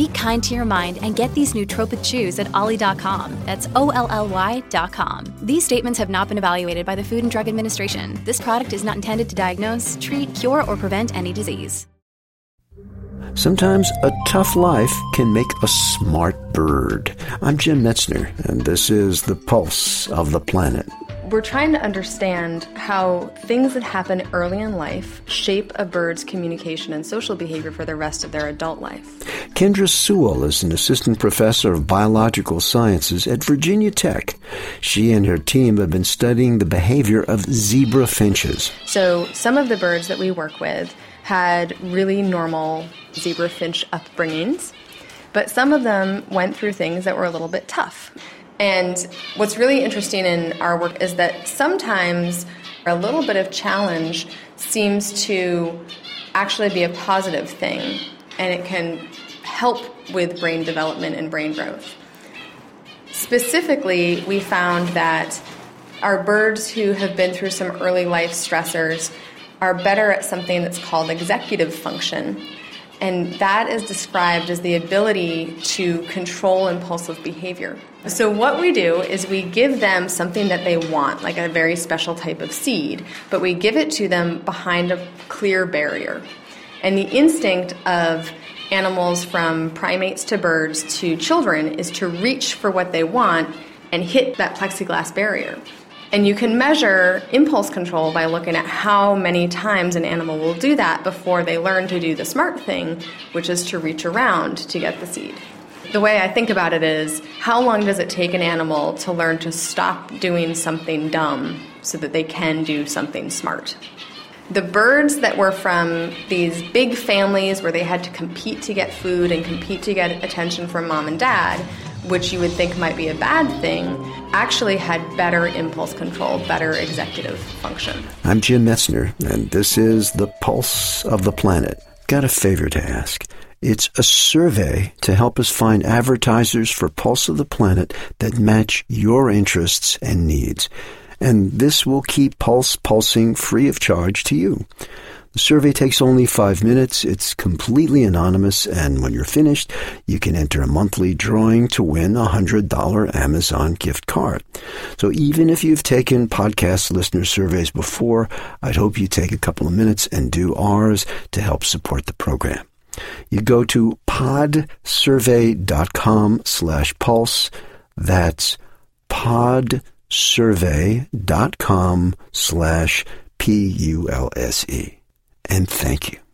Be kind to your mind and get these nootropic chews at olly.com. That's O L L Y.com. These statements have not been evaluated by the Food and Drug Administration. This product is not intended to diagnose, treat, cure, or prevent any disease. Sometimes a tough life can make a smart bird. I'm Jim Metzner, and this is The Pulse of the Planet. We're trying to understand how things that happen early in life shape a bird's communication and social behavior for the rest of their adult life. Kendra Sewall is an assistant professor of biological sciences at Virginia Tech. She and her team have been studying the behavior of zebra finches. So, some of the birds that we work with had really normal zebra finch upbringings, but some of them went through things that were a little bit tough. And what's really interesting in our work is that sometimes a little bit of challenge seems to actually be a positive thing, and it can help with brain development and brain growth. Specifically, we found that our birds who have been through some early life stressors are better at something that's called executive function. And that is described as the ability to control impulsive behavior. So, what we do is we give them something that they want, like a very special type of seed, but we give it to them behind a clear barrier. And the instinct of animals from primates to birds to children is to reach for what they want and hit that plexiglass barrier. And you can measure impulse control by looking at how many times an animal will do that before they learn to do the smart thing, which is to reach around to get the seed. The way I think about it is how long does it take an animal to learn to stop doing something dumb so that they can do something smart? The birds that were from these big families where they had to compete to get food and compete to get attention from mom and dad, which you would think might be a bad thing, actually had better impulse control, better executive function. I'm Jim Metzner, and this is The Pulse of the Planet. Got a favor to ask. It's a survey to help us find advertisers for Pulse of the Planet that match your interests and needs. And this will keep Pulse pulsing free of charge to you. The survey takes only five minutes. It's completely anonymous, and when you're finished, you can enter a monthly drawing to win a $100 Amazon gift card. So even if you've taken podcast listener surveys before, I'd hope you take a couple of minutes and do ours to help support the program. You go to podsurvey.com slash pulse. That's podsurvey.com slash P-U-L-S-E and thank you.